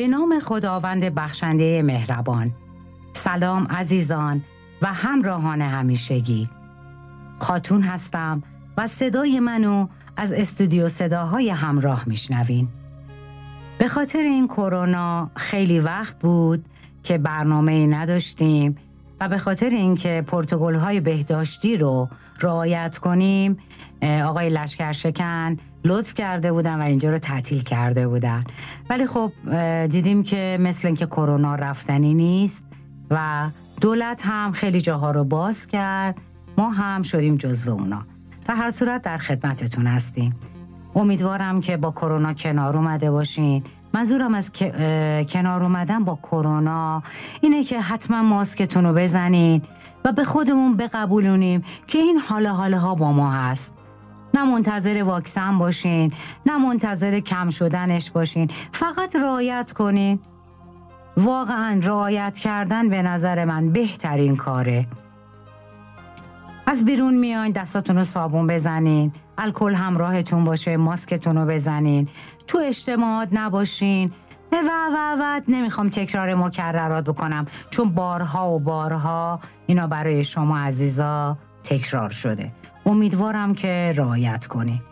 به نام خداوند بخشنده مهربان. سلام عزیزان و همراهان همیشگی. خاتون هستم و صدای منو از استودیو صداهای همراه میشنوین. به خاطر این کرونا خیلی وقت بود که برنامه نداشتیم و به خاطر اینکه پروتکل های بهداشتی رو رعایت کنیم آقای لشکرشکن لطف کرده بودن و اینجا رو تعطیل کرده بودن. ولی خب دیدیم که مثل اینکه کرونا رفتنی نیست و دولت هم خیلی جاها رو باز کرد ما هم شدیم جزو اونا. در هر صورت در خدمتتون هستیم. امیدوارم که با کرونا کنار اومده باشین. منظورم از کنار اومدن با کرونا. اینه که حتما ماسکتون رو بزنین و به خودمون بقبولونیم که این حالا حالا ها با ما هست. نه منتظر واکسن باشین نه منتظر کم شدنش باشین. فقط رعایت کنین. واقعا رعایت کردن به نظر من بهترین کاره. از بیرون میاین دستاتون رو صابون بزنین. الکل همراهتون باشه ماسکتون رو بزنین. تو اجتماعات نباشین. و و و نمی‌خوام تکرار مکررات بکنم. چون بارها و بارها اینا برای شما عزیزا تکرار شده. امیدوارم که رعایت کنی.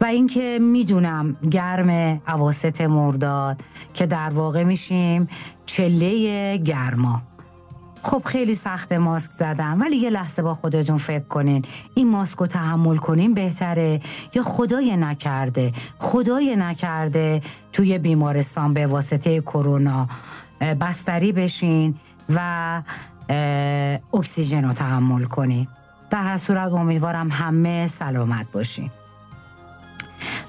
و اینکه می‌دونم گرم عواست مرداد که در واقع میشیم چله گرما. خب خیلی سخت ماسک زدم ولی یه لحظه با خودتون فکر کنین. این ماسک رو تحمل کنین بهتره؟ یا خدای نکرده؟ خدای نکرده توی بیمارستان به واسطه کرونا بستری بشین و اکسیژن رو تحمل کنین. در هر صورت امیدوارم همه سلامت باشین.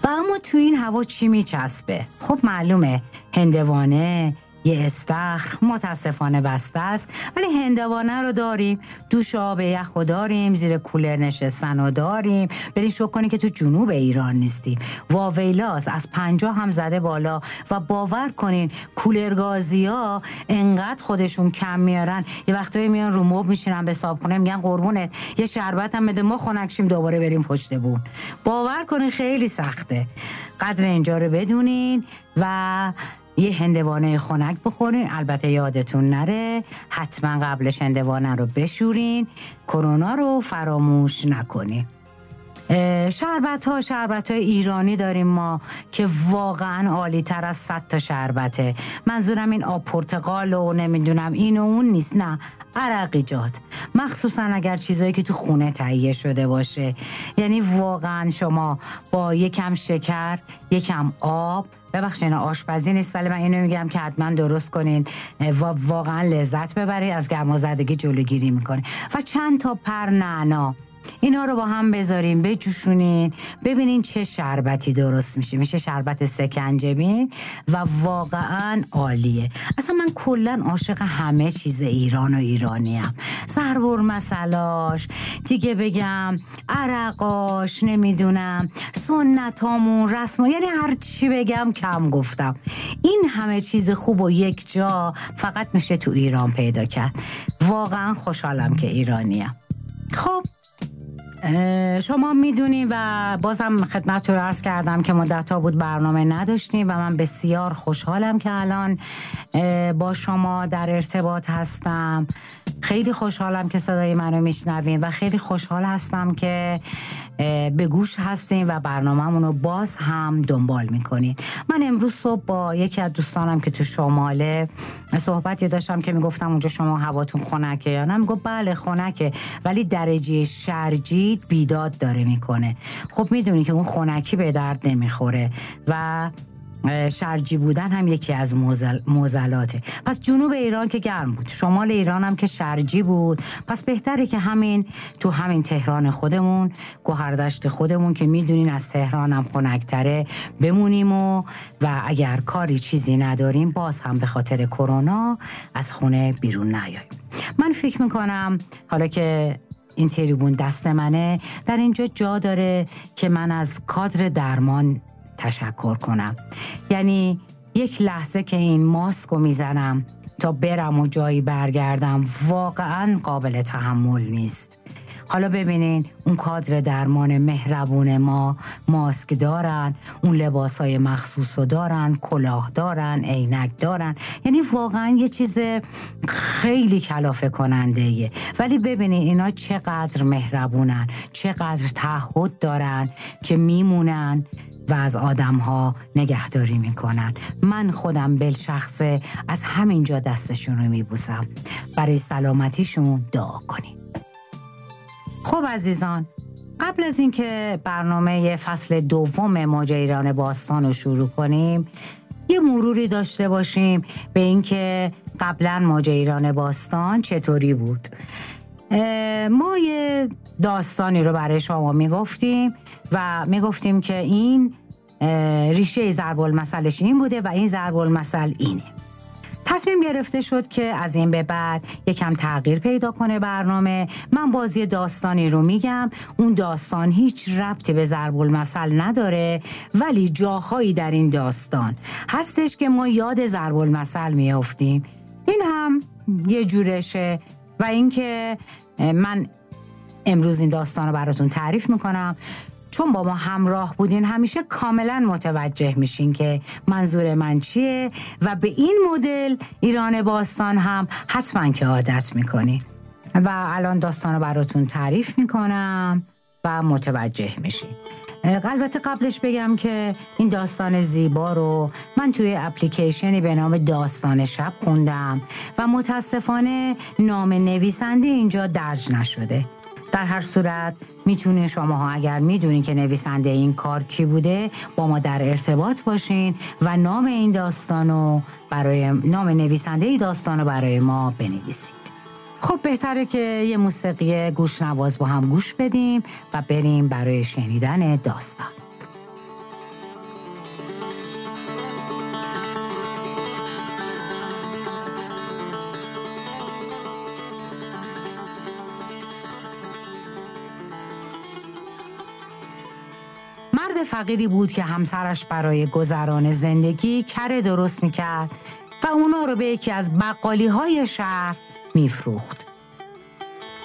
و اما تو این هوا چی میچسبه؟ خب معلومه هندوانه یه استخر. متاسفانه بسته است. ولی هندوانه رو داریم. دوش آب یخ رو داریم. زیر کولر نشستن رو داریم. برین شو کنیم که تو جنوب ایران نیستیم. واویلاس از پنجا هم زده بالا و باور کنین کولرگازی ها انقدر خودشون کم میارن. یه وقتایی میان رو موب میشینن به صابخونه میگن قربونت. یه شربت هم بده ما خنکشیم دوباره بریم پشت بون. باور کنین خیلی سخته. قدر اینجا رو بدونین و یه هندوانه خنک بخورین. البته یادتون نره. حتما قبلش هندوانه رو بشورین. کرونا رو فراموش نکنین. شربت ها شربت های ایرانی داریم ما که واقعا عالی تر از صد تا شربته. منظورم این آب پرتقال و نمی‌دونم این و اون نیست نه. عرقیجات مخصوصا اگر چیزایی که تو خونه تهیه شده باشه. یعنی واقعا شما با یکم شکر یکم آب ببخشید آشپزی نیست ولی من اینو میگم که حتما درست کنین. و واقعا لذت ببرید از گرمازدگی جلوگیری می‌کنه و چند تا پر نعنا. اینا رو با هم بذاریم بجوشونین ببینین چه شربتی درست میشه. میشه شربت سکنجبین و واقعا عالیه. اصلا من کلا عاشق همه چیز ایران و ایرانیم. سربور مسلاش دیگه بگم عرقاش نمی‌دونم سنتامون رسم یعنی هر چی بگم کم گفتم. این همه چیز خوب و یک جا فقط میشه تو ایران پیدا کرد. واقعا خوشحالم که ایرانیم. خب شما می‌دونی و بازم خدمت رو عرض کردم که مدت ها بود برنامه نداشتیم و من بسیار خوشحالم که الان با شما در ارتباط هستم. خیلی خوشحالم که صدای منو میشنویم و خیلی خوشحال هستم که به گوش هستیم و برنامه رو باز هم دنبال می‌کنین. من امروز صبح با یکی از دوستانم که تو شماله صحبتی داشتم که می‌گفتم اونجا شما هواتون خنکه یا نه؟ می‌گفت بله خنکه. ولی درجه شرجی بیداد داره می‌کنه. خب می‌دونی که اون خنکی به درد نمی‌خوره و شرجی بودن هم یکی از موزلاته. پس جنوب ایران که گرم بود. شمال ایران هم که شرجی بود. پس بهتره که همین تو همین تهران خودمون گوهردشت خودمون که می‌دونین از تهران هم خنکتره بمونیم و و اگر کاری چیزی نداریم باز هم به خاطر کرونا از خونه بیرون نیاییم من فکر می‌کنم حالا که این تریبون دست منه در اینجا جا داره که من از کادر درمان تشکر کنم. یعنی یک لحظه که این ماسک رو می‌زنم تا برم و جایی برگردم واقعا قابل تحمل نیست. حالا ببینین اون کادر درمان مهربون ما ماسک دارن اون لباس های مخصوص دارن کلاه دارن عینک دارن. یعنی واقعا یه چیز خیلی کلافه کننده ولی ببینین اینا چقدر مهربونن چقدر تعهد دارن که میمونن. و از آدم ها نگهداری می‌کنن من خودم بل شخصه از همینجا دستشون رو میبوسم. برای سلامتیشون دعا کنیم خب عزیزان قبل از اینکه برنامه فصل دوم موج ایران باستان رو شروع کنیم یه مروری داشته باشیم به اینکه قبلا موج ایران باستان چطوری بود؟ ما یه داستانی رو برای شما می‌گفتیم و می‌گفتیم که این ریشه ضرب المثلش این بوده و این ضرب المثل اینه. تصمیم گرفته شد که از این به بعد یکم تغییر پیدا کنه برنامه. من بازی داستانی رو میگم. اون داستان هیچ ربطی به ضرب المثل نداره ولی جاهایی در این داستان هستش که ما یاد ضرب المثل میافتیم. این هم یه جورشه و اینکه من امروز این داستان رو براتون تعریف می‌کنم. چون با ما همراه بودین همیشه کاملا متوجه میشین که منظور من چیه و به این مدل ایران باستان هم حتما که عادت می‌کنین. و الان داستان رو براتون تعریف می‌کنم و متوجه میشین. البته قبلش بگم که این داستان زیبا رو من توی اپلیکیشنی به نام داستان شب خوندم و متاسفانه نام نویسنده اینجا درج نشده. در هر صورت می‌تونین شما ها اگر می‌دونین که نویسنده این کار کی بوده با ما در ارتباط باشین و نام این داستانو برای نام نویسنده این داستانو برای ما بنویسید. خب بهتره که یه موسیقی گوش نواز با هم گوش بدیم و بریم برای شنیدن داستان. مرد فقیری بود که همسرش برای گذران زندگی کره درست می‌کرد و اونا رو به یکی از بقالی های شهر میفروخت.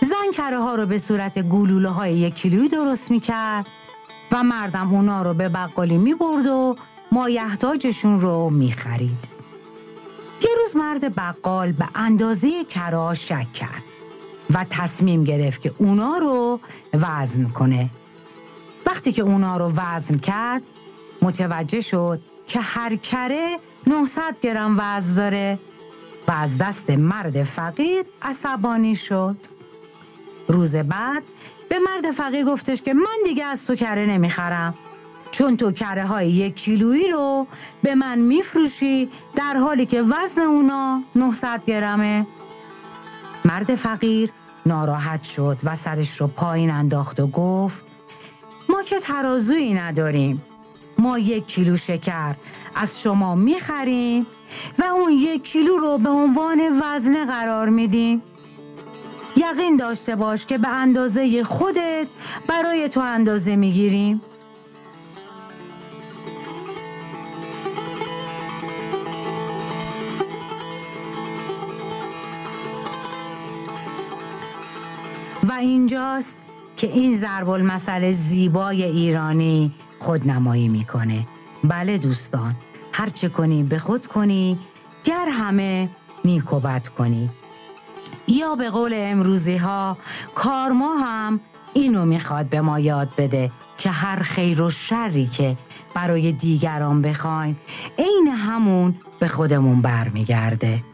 زن کره ها رو به صورت گلوله های یک کیلویی درست می‌کرد و مردم اونا رو به بقالی می‌برد و مایحتاجشون رو می‌خرید. یه روز مرد بقال به اندازه کرا شک کرد و تصمیم گرفت که اونا رو وزن کنه وقتی که اونا رو وزن کرد متوجه شد که هر کره 900 گرم وزن داره و از دست مرد فقیر عصبانی شد. روز بعد به مرد فقیر گفتش که من دیگه از تو کره نمی‌خرم. چون تو کره های یک کیلویی رو به من میفروشی در حالی که وزن اونا 900 گرمه. مرد فقیر ناراحت شد و سرش رو پایین انداخت و گفت ما که ترازویی نداریم. ما یک کیلو شکر از شما می‌خریم و اون یک کیلو رو به عنوان وزنه قرار میدیم. یقین داشته باش که به اندازه خودت برای تو اندازه می‌گیریم. و اینجاست که این ضرب المثل زیبای ایرانی خودنمایی می‌کنه. بله دوستان هر چه کنی به خود کنی گر همه نیک و بد کنی. یا به قول امروزی ها کارما هم اینو می‌خواد به ما یاد بده که هر خیر و شری که برای دیگران بخوایم عین همون به خودمون برمیگرده.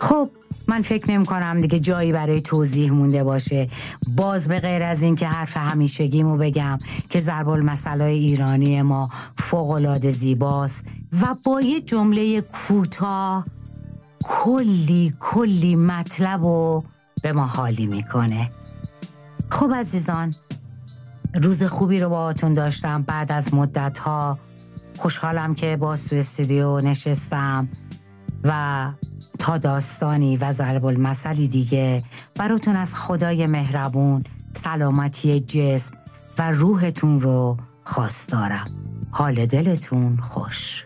خب من فکر نمی کنم دیگه جایی برای توضیح مونده باشه. باز به غیر از این که حرف همیشگیمو بگم که ضرب المثل ایرانی ما فوق العاده زیباست و با یه جمله کوتاه کلی کلی مطلب و به ما حالی می‌کنه. خب عزیزان روز خوبی رو باهاتون داشتم. بعد از مدت ها خوشحالم که با تو استودیو نشستم و تا داستانی و ضرب المثلی دیگه براتون از خدای مهربون سلامتی جسم و روحتون رو خواستارم حال دلتون خوش.